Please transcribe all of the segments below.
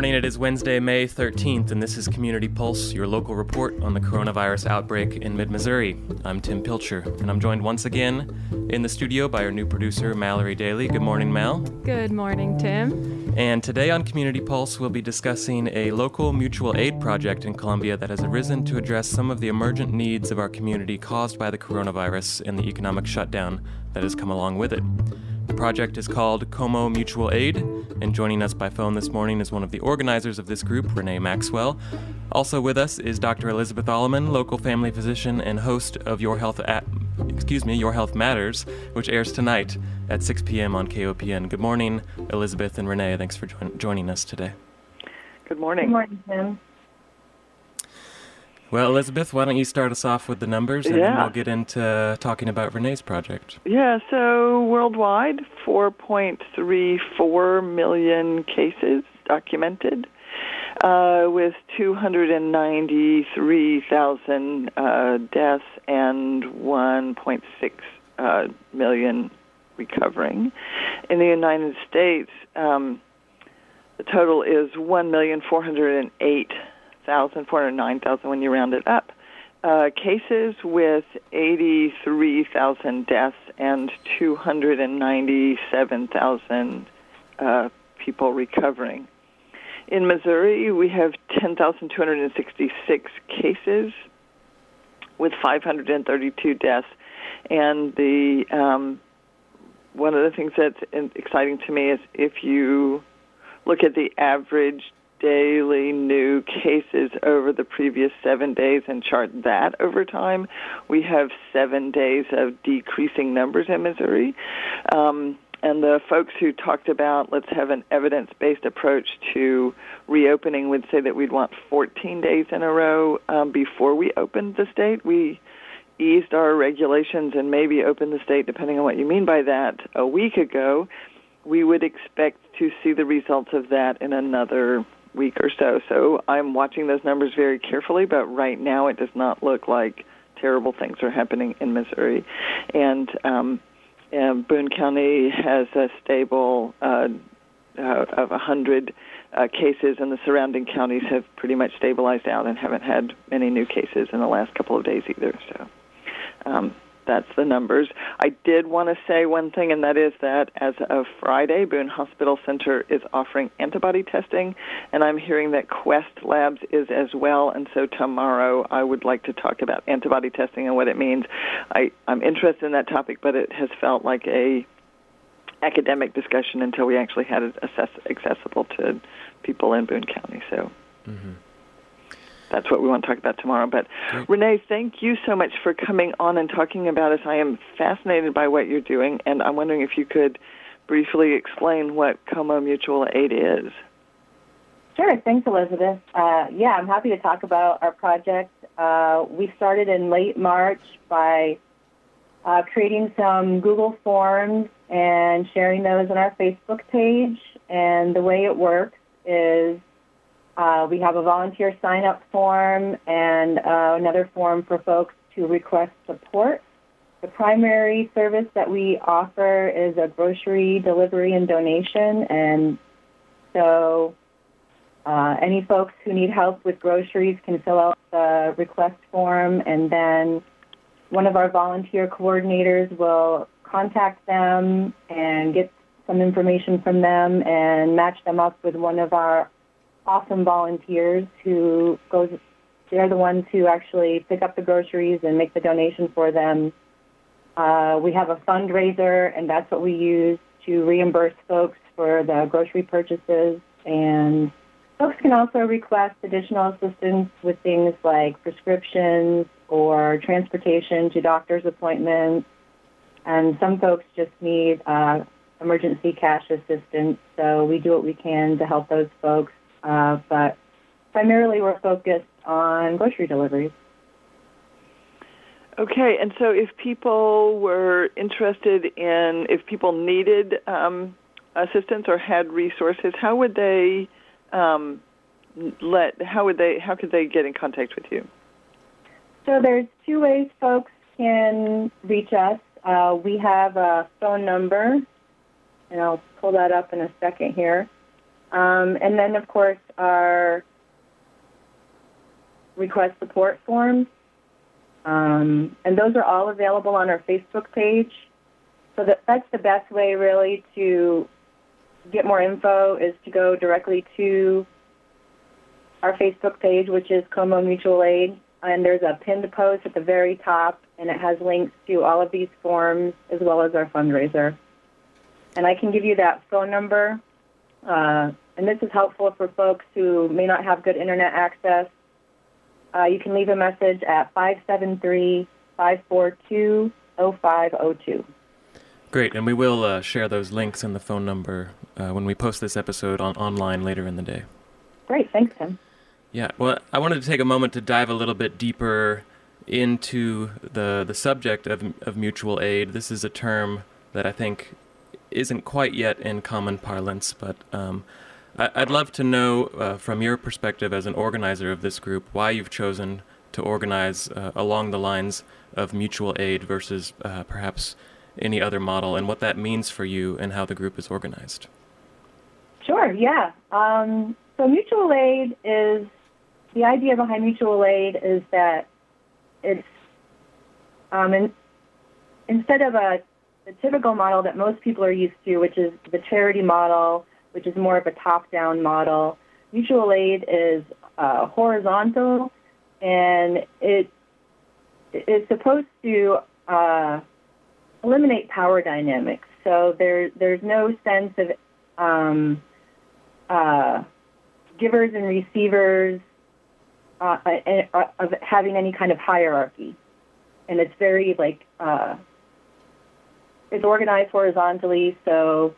morning. It is Wednesday, May 13th, and this is Community Pulse, your local report on the coronavirus outbreak in mid Missouri. I'm Tim Pilcher, and I'm joined once again in the studio by our new producer, Mallory Daly. Good morning, Mal. Good morning, Tim. And today on Community Pulse, we'll be discussing a local mutual aid project in Columbia that has arisen to address some of the emergent needs of our community caused by the coronavirus and the economic shutdown that has come along with it. The project is called Como Mutual Aid, and joining us by phone this morning is one of the organizers of this group, Renee Maxwell. Also with us is Dr. Elizabeth Alleman, local family physician and host of Your Health at, excuse me, Your Health Matters, which airs tonight at 6 p.m. on KOPN. Good morning, Elizabeth and Renee. Thanks for jo- joining us today. Good morning. Good morning, Tim. Well, Elizabeth, why don't you start us off with the numbers and then we'll get into talking about Renee's project. Yeah, so worldwide, 4.34 million cases documented, uh, with 293,000 uh, deaths and 1.6 uh, million recovering. In the United States, um, the total is 1,408,000, 409,000 when you round it up. Uh, cases with 83,000 deaths and 297,000 uh, people recovering. In Missouri, we have 10,266 cases with 532 deaths, and the um, one of the things that's exciting to me is if you look at the average daily new cases over the previous seven days and chart that over time, we have seven days of decreasing numbers in Missouri. Um, and the folks who talked about let's have an evidence based approach to reopening would say that we'd want 14 days in a row um, before we opened the state. We eased our regulations and maybe opened the state, depending on what you mean by that, a week ago. We would expect to see the results of that in another week or so. So I'm watching those numbers very carefully, but right now it does not look like terrible things are happening in Missouri. And um, um, Boone County has a stable uh, uh, of 100 uh, cases, and the surrounding counties have pretty much stabilized out and haven't had many new cases in the last couple of days either. So um, that's the numbers. I did want to say one thing, and that is that as of Friday, Boone Hospital Center is offering antibody testing, and I'm hearing that Quest Labs is as well. And so tomorrow, I would like to talk about antibody testing and what it means. I, I'm interested in that topic, but it has felt like a academic discussion until we actually had it accessible to people in Boone County. So mm-hmm. That's what we want to talk about tomorrow. But Great. Renee, thank you so much for coming on and talking about us. I am fascinated by what you're doing, and I'm wondering if you could briefly explain what Como Mutual Aid is. Sure. Thanks, Elizabeth. Uh, yeah, I'm happy to talk about our project. Uh, we started in late March by uh, creating some Google Forms and sharing those on our Facebook page. And the way it works is uh, we have a volunteer sign up form and uh, another form for folks to request support. The primary service that we offer is a grocery delivery and donation, and so uh, any folks who need help with groceries can fill out the request form, and then one of our volunteer coordinators will contact them and get some information from them and match them up with one of our awesome volunteers who goes. They're the ones who actually pick up the groceries and make the donation for them. Uh, we have a fundraiser, and that's what we use to reimburse folks for the grocery purchases. And folks can also request additional assistance with things like prescriptions or transportation to doctor's appointments. And some folks just need uh, emergency cash assistance, so we do what we can to help those folks. Uh, but primarily, we're focused on grocery deliveries. Okay, and so if people were interested in, if people needed um, assistance or had resources, how would they um, let? How would they? How could they get in contact with you? So there's two ways folks can reach us. Uh, we have a phone number, and I'll pull that up in a second here. Um, and then, of course, our request support forms. Um, and those are all available on our Facebook page. So that, that's the best way, really, to get more info is to go directly to our Facebook page, which is Como Mutual Aid. And there's a pinned post at the very top, and it has links to all of these forms as well as our fundraiser. And I can give you that phone number. Uh, and this is helpful for folks who may not have good internet access. Uh, you can leave a message at 573 542 0502. Great, and we will uh, share those links and the phone number uh, when we post this episode on online later in the day. Great, thanks, Tim. Yeah, well, I wanted to take a moment to dive a little bit deeper into the the subject of of mutual aid. This is a term that I think isn't quite yet in common parlance, but um, I, would love to know uh, from your perspective as an organizer of this group why you've chosen to organize uh, along the lines of mutual aid versus uh, perhaps any other model, and what that means for you and how the group is organized. Sure. Yeah. Um, so mutual aid is the idea behind mutual aid is that it's um, in, instead of a the typical model that most people are used to, which is the charity model, which is more of a top-down model. Mutual aid is uh, horizontal, and it is supposed to uh, eliminate power dynamics. So there, there's no sense of um, uh, givers and receivers uh, uh, of having any kind of hierarchy, and it's very like uh, it's organized horizontally. So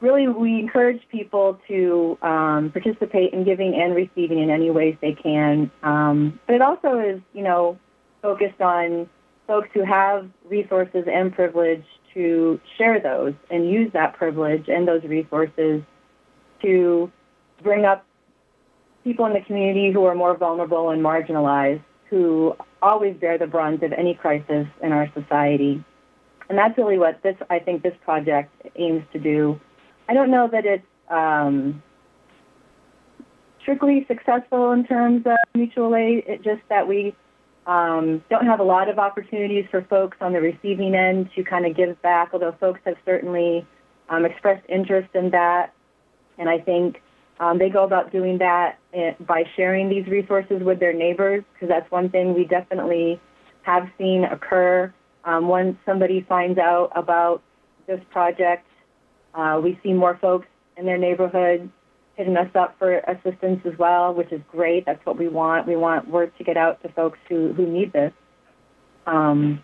really, we encourage people to um, participate in giving and receiving in any ways they can. Um, but it also is, you know, focused on folks who have resources and privilege to share those and use that privilege and those resources to bring up people in the community who are more vulnerable and marginalized, who always bear the brunt of any crisis in our society. And that's really what this, I think, this project aims to do. I don't know that it's um, strictly successful in terms of mutual aid. It's just that we um, don't have a lot of opportunities for folks on the receiving end to kind of give back, although folks have certainly um, expressed interest in that. And I think um, they go about doing that eh, by sharing these resources with their neighbors, because that's one thing we definitely have seen occur. Um, once somebody finds out about this project, uh, we see more folks in their neighborhood hitting us up for assistance as well, which is great. That's what we want. We want word to get out to folks who, who need this. Um,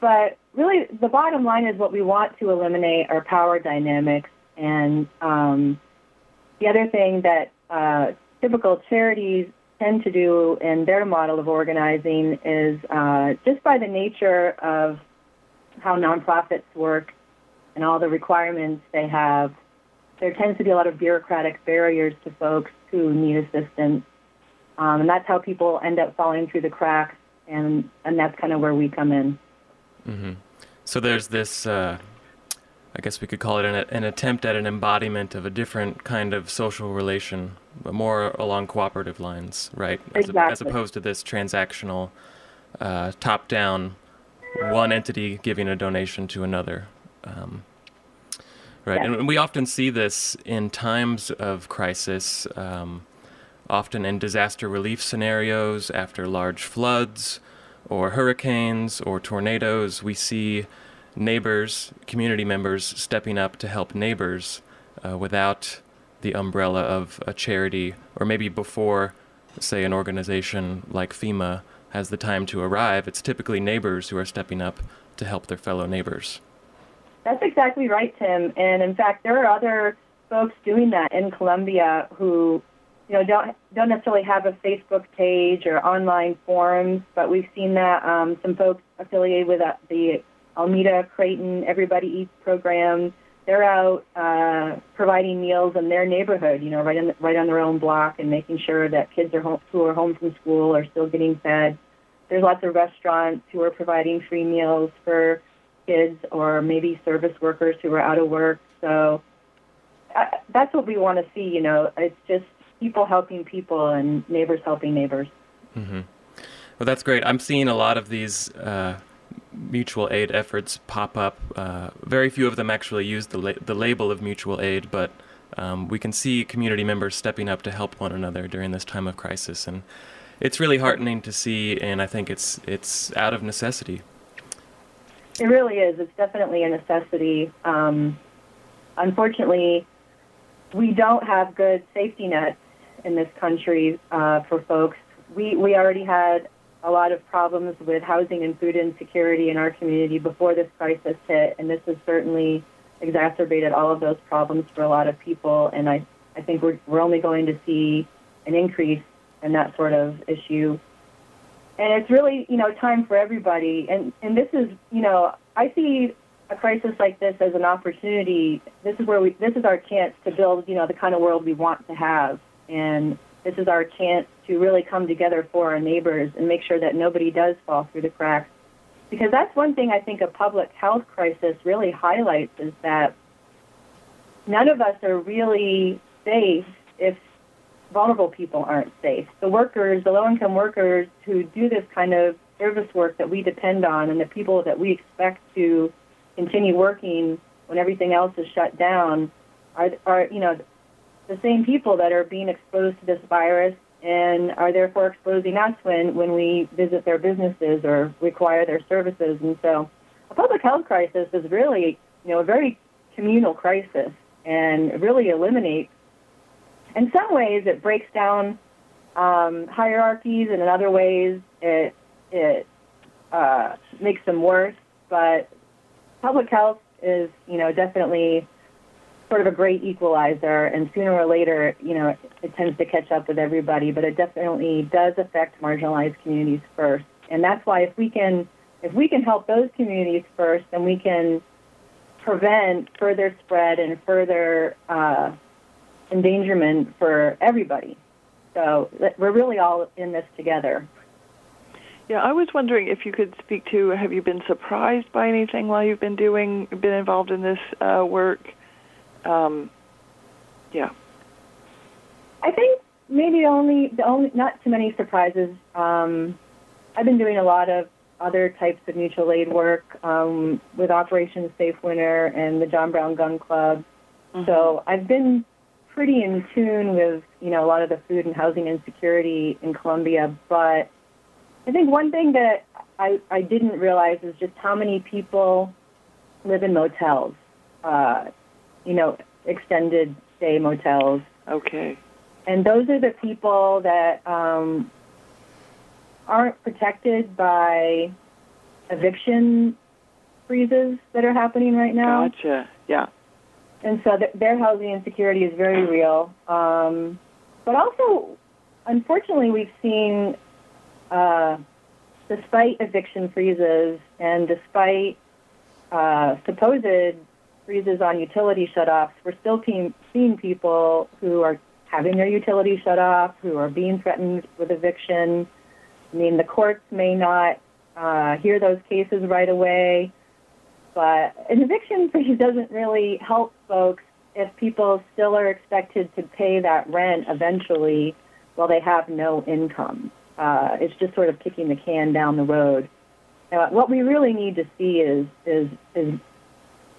but really, the bottom line is what we want to eliminate are power dynamics. And um, the other thing that uh, typical charities tend to do in their model of organizing is uh, just by the nature of how nonprofits work and all the requirements they have there tends to be a lot of bureaucratic barriers to folks who need assistance. Um, and that's how people end up falling through the cracks, and, and that's kind of where we come in. Mm-hmm. So there's this, uh, I guess we could call it an, an, attempt at an embodiment of a different kind of social relation, but more along cooperative lines, right? As, exactly. a, as opposed to this transactional, uh, top down, one entity giving a donation to another. Um, Right, yes. and we often see this in times of crisis, um, often in disaster relief scenarios after large floods or hurricanes or tornadoes. We see neighbors, community members stepping up to help neighbors uh, without the umbrella of a charity, or maybe before, say, an organization like FEMA has the time to arrive. It's typically neighbors who are stepping up to help their fellow neighbors. That's exactly right, Tim. And in fact, there are other folks doing that in Columbia who, you know, don't don't necessarily have a Facebook page or online forums, but we've seen that um, some folks affiliated with uh, the Almeta Crayton Everybody Eats program. They're out uh, providing meals in their neighborhood, you know, right on the, right on their own block, and making sure that kids are home, who are home from school are still getting fed. There's lots of restaurants who are providing free meals for kids or maybe service workers who are out of work. So that's what we want to see. You know, it's just people helping people and neighbors helping neighbors. Mm-hmm. Well, that's great. I'm seeing a lot of these uh, mutual aid efforts pop up. Uh, very few of them actually use the la- the label of mutual aid, but um, we can see community members stepping up to help one another during this time of crisis, and it's really heartening to see. And I think it's it's out of necessity. It really is. It's definitely a necessity. Um, unfortunately, we don't have good safety nets in this country uh, for folks. We we already had a lot of problems with housing and food insecurity in our community before this crisis hit, and this has certainly exacerbated all of those problems for a lot of people. And I, I think we're, we're only going to see an increase in that sort of issue. And it's really, you know, time for everybody. And, and this is, you know, I see a crisis like this as an opportunity. This is where we, this is our chance to build, you know, the kind of world we want to have. And this is our chance to really come together for our neighbors and make sure that nobody does fall through the cracks. Because that's one thing I think a public health crisis really highlights is that none of us are really safe if vulnerable people aren't safe. The workers, the low income workers who do this kind of service work that we depend on and the people that we expect to continue working when everything else is shut down are, are you know, the same people that are being exposed to this virus and are therefore exposing us when, when we visit their businesses or require their services. And so a public health crisis is really, you know, a very communal crisis and really eliminates, in some ways, it breaks down um, hierarchies, and in other ways, it, it uh, makes them worse. But public health is, you know, definitely sort of a great equalizer, and sooner or later, you know, it, it tends to catch up with everybody. But it definitely does affect marginalized communities first, and that's why if we can if we can help those communities first, then we can prevent further spread and further uh, endangerment for everybody. So we're really all in this together. Yeah, I was wondering if you could speak to have you been surprised by anything while you've been doing been involved in this uh, work? Um, yeah. I think maybe only the only not too many surprises. Um, I've been doing a lot of other types of mutual aid work um, with Operation Safe Winter and the John Brown Gun Club. Mm-hmm. So I've been pretty in tune with you know a lot of the food and housing insecurity in Columbia. But I think one thing that I, I didn't realize is just how many people live in motels. Uh, you know, extended stay motels. Okay. And those are the people that um, aren't protected by eviction freezes that are happening right now. Gotcha. Yeah. And so th- their housing insecurity is very real. Um, but also, unfortunately, we've seen, uh, despite eviction freezes and despite uh, supposed freezes on utility shutoffs, we're still seeing people who are having their utility shut off, who are being threatened with eviction. I mean, the courts may not uh, hear those cases right away, but an eviction freeze doesn't really help folks if people still are expected to pay that rent eventually while they have no income. Uh, it's just sort of kicking the can down the road. Uh, what we really need to see is is is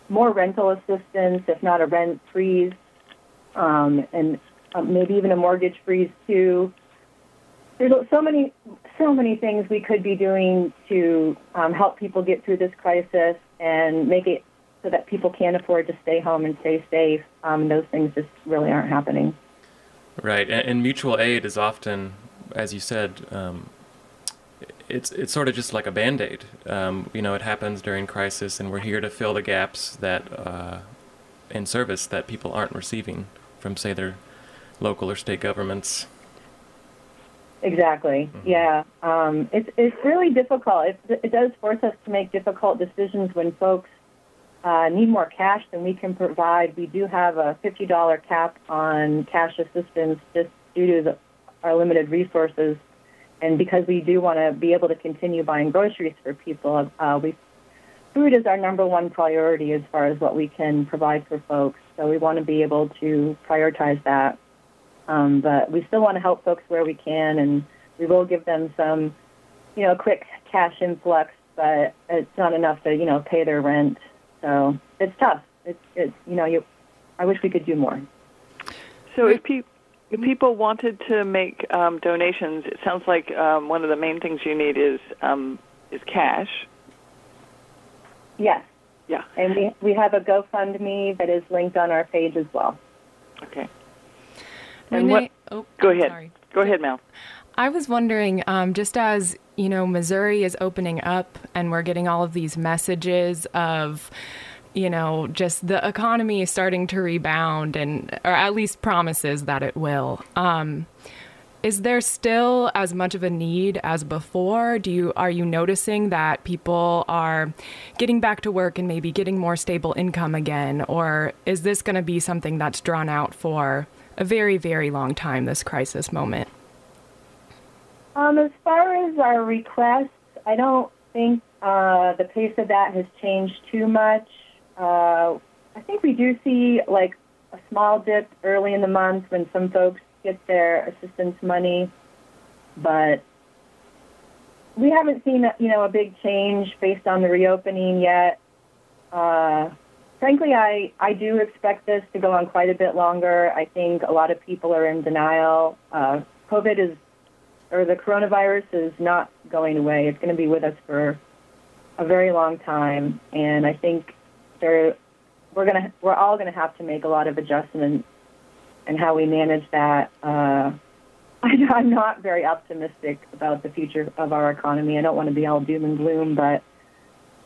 more rental assistance, if not a rent freeze, um, and um, maybe even a mortgage freeze too. There's so many, so many things we could be doing to um, help people get through this crisis and make it so that people can afford to stay home and stay safe. Um, those things just really aren't happening. Right, and, and mutual aid is often, as you said, um, it's it's sort of just like a band aid. Um, you know, it happens during crisis, and we're here to fill the gaps that uh, in service that people aren't receiving from, say, their local or state governments. Exactly. Mm-hmm. Yeah. Um, it's it's really difficult. It, it does force us to make difficult decisions when folks uh, need more cash than we can provide. We do have a fifty dollar cap on cash assistance just due to the, our limited resources and because we do want to be able to continue buying groceries for people, uh, we food is our number one priority as far as what we can provide for folks. so we want to be able to prioritize that. Um, but we still want to help folks where we can, and we will give them some, you know, quick cash influx, but it's not enough to, you know, pay their rent. So it's tough. It's, it's you know, you, I wish we could do more. So if, pe- if people wanted to make um, donations, it sounds like um, one of the main things you need is um, is cash. Yes. Yeah. And we, we have a GoFundMe that is linked on our page as well. Okay. Renee, And what? oh, Go ahead. Sorry. Go ahead, Mel. I was wondering, um, just as you know, Missouri is opening up, and we're getting all of these messages of, you know, just the economy is starting to rebound, and or at least promises that it will. Um, is there still as much of a need as before? Do you are you noticing that people are getting back to work and maybe getting more stable income again, or is this going to be something that's drawn out for a very, very long time? This crisis moment. Um, as far as our requests, I don't think uh, the pace of that has changed too much. Uh, I think we do see like a small dip early in the month when some folks get their assistance money, but we haven't seen you know a big change based on the reopening yet. Uh, frankly, I I do expect this to go on quite a bit longer. I think a lot of people are in denial. Uh, COVID is or the coronavirus is not going away. It's going to be with us for a very long time, and I think there we're going to we're all going to have to make a lot of adjustments in how we manage that. Uh, I'm not very optimistic about the future of our economy. I don't want to be all doom and gloom, but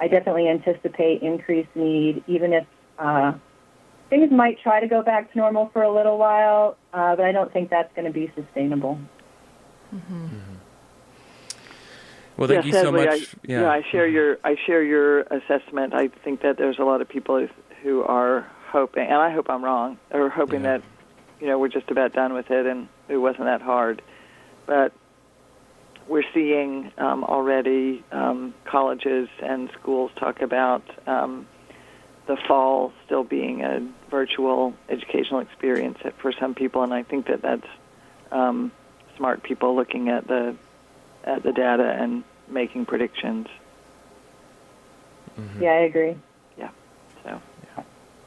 I definitely anticipate increased need, even if uh, things might try to go back to normal for a little while. Uh, but I don't think that's going to be sustainable. Well, thank yes, you so Edley, much. I, yeah. I share your I share your assessment. I think that there's a lot of people who are hoping, and I hope I'm wrong, are hoping Yeah. that you know we're just about done with it and it wasn't that hard. But we're seeing um, already um, colleges and schools talk about um, the fall still being a virtual educational experience for some people, and I think that that's um, smart people looking at the at the data and making predictions. Mm-hmm. Yeah, I agree. Yeah. So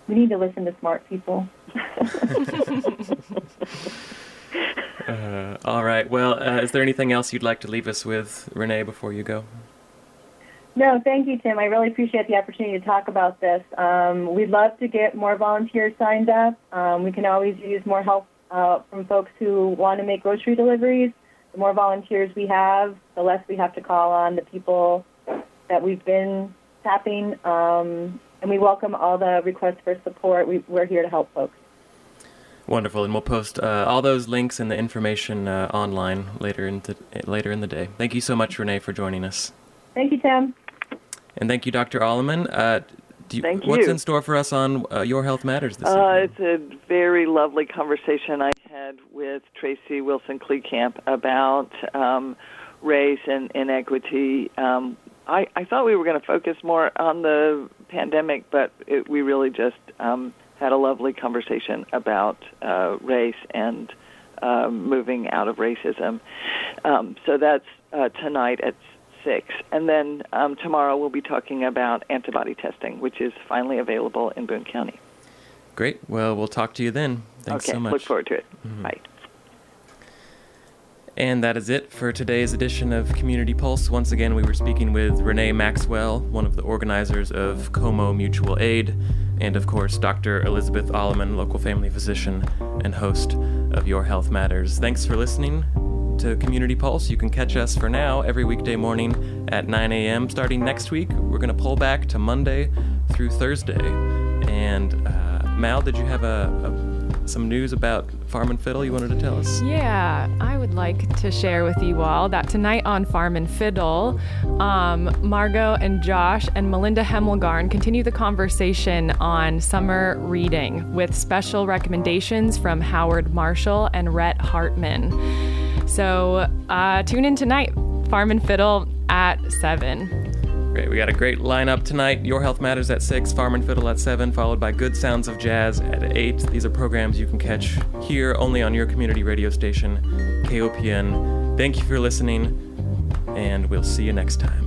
We need to listen to smart people. Uh, all right. Well, uh, is there anything else you'd like to leave us with, Renee, before you go? No, thank you, Tim. I really appreciate the opportunity to talk about this. Um, we'd love to get more volunteers signed up. Um, we can always use more help uh, from folks who want to make grocery deliveries. The more volunteers we have, the less we have to call on the people that we've been tapping. Um, and we welcome all the requests for support. We, we're here to help folks. Wonderful, and we'll post uh, all those links and the information uh, online later in the, later in the day. Thank you so much, Renee, for joining us, Thank you, Tim. and thank you, Dr. Alleman. Uh, do you, Thank What's in store for us on uh, Your Health Matters this uh, evening? it's a very lovely conversation I had with Tracy Wilson Kleekamp about um, race and inequity. Um, I, I thought we were going to focus more on the pandemic, but it, we really just um, had a lovely conversation about uh, race and um, moving out of racism. Um, so that's uh, tonight at six, and then um, tomorrow we'll be talking about antibody testing, which is finally available in Boone County. Great. Well, we'll talk to you then. Thanks okay, so much. look forward to it. Mhm. Bye. And that is it for today's edition of Community Pulse. Once again, we were speaking with Renee Maxwell, one of the organizers of Como Mutual Aid, and of course, Dr. Elizabeth Alleman, local family physician and host of Your Health Matters. Thanks for listening to Community Pulse. You can catch us for now every weekday morning at 9 a.m. Starting next week, we're going to pull back to Monday through Thursday. And uh, Mal, did you have a, a some news about Farm and Fiddle you wanted to tell us? Yeah, I would like to share with you all that tonight on Farm and Fiddle, um, Margot and Josh and Melinda Hemmelgarn continue the conversation on summer reading with special recommendations from Howard Marshall and Rhett Hartman. So uh, tune in tonight, Farm and Fiddle at 7. Great. We got a great lineup tonight. Your Health Matters at 6, Farm and Fiddle at 7, followed by Good Sounds of Jazz at 8. These are programs you can catch here only on your community radio station, KOPN. Thank you for listening, and we'll see you next time.